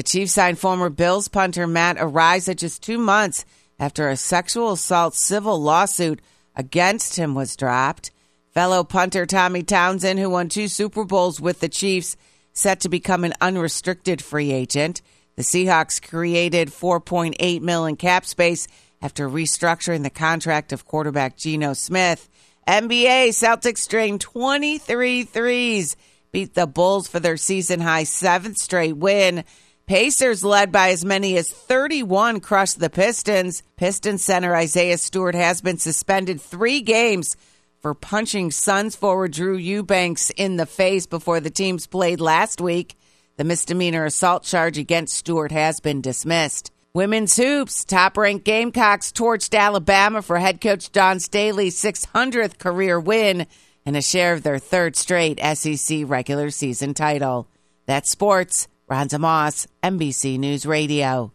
The Chiefs signed former Bills punter Matt Araiza just two months after a sexual assault civil lawsuit against him was dropped. Fellow punter Tommy Townsend, who won two Super Bowls with the Chiefs, set to become an unrestricted free agent. The Seahawks created 4.8 million cap space after restructuring the contract of quarterback Geno Smith. NBA Celtics drained 23 threes, beat the Bulls for their season high seventh straight win. Pacers, led by as many as 31, crushed the Pistons. Pistons center Isaiah Stewart has been suspended three games for punching Suns forward Drew Eubanks in the face before the teams played last week. The misdemeanor assault charge against Stewart has been dismissed. Women's hoops, top ranked Gamecocks torched Alabama for head coach Dawn Staley's 600th career win and a share of their third straight SEC regular season title. That's sports. Ronza Moss, NBC News Radio.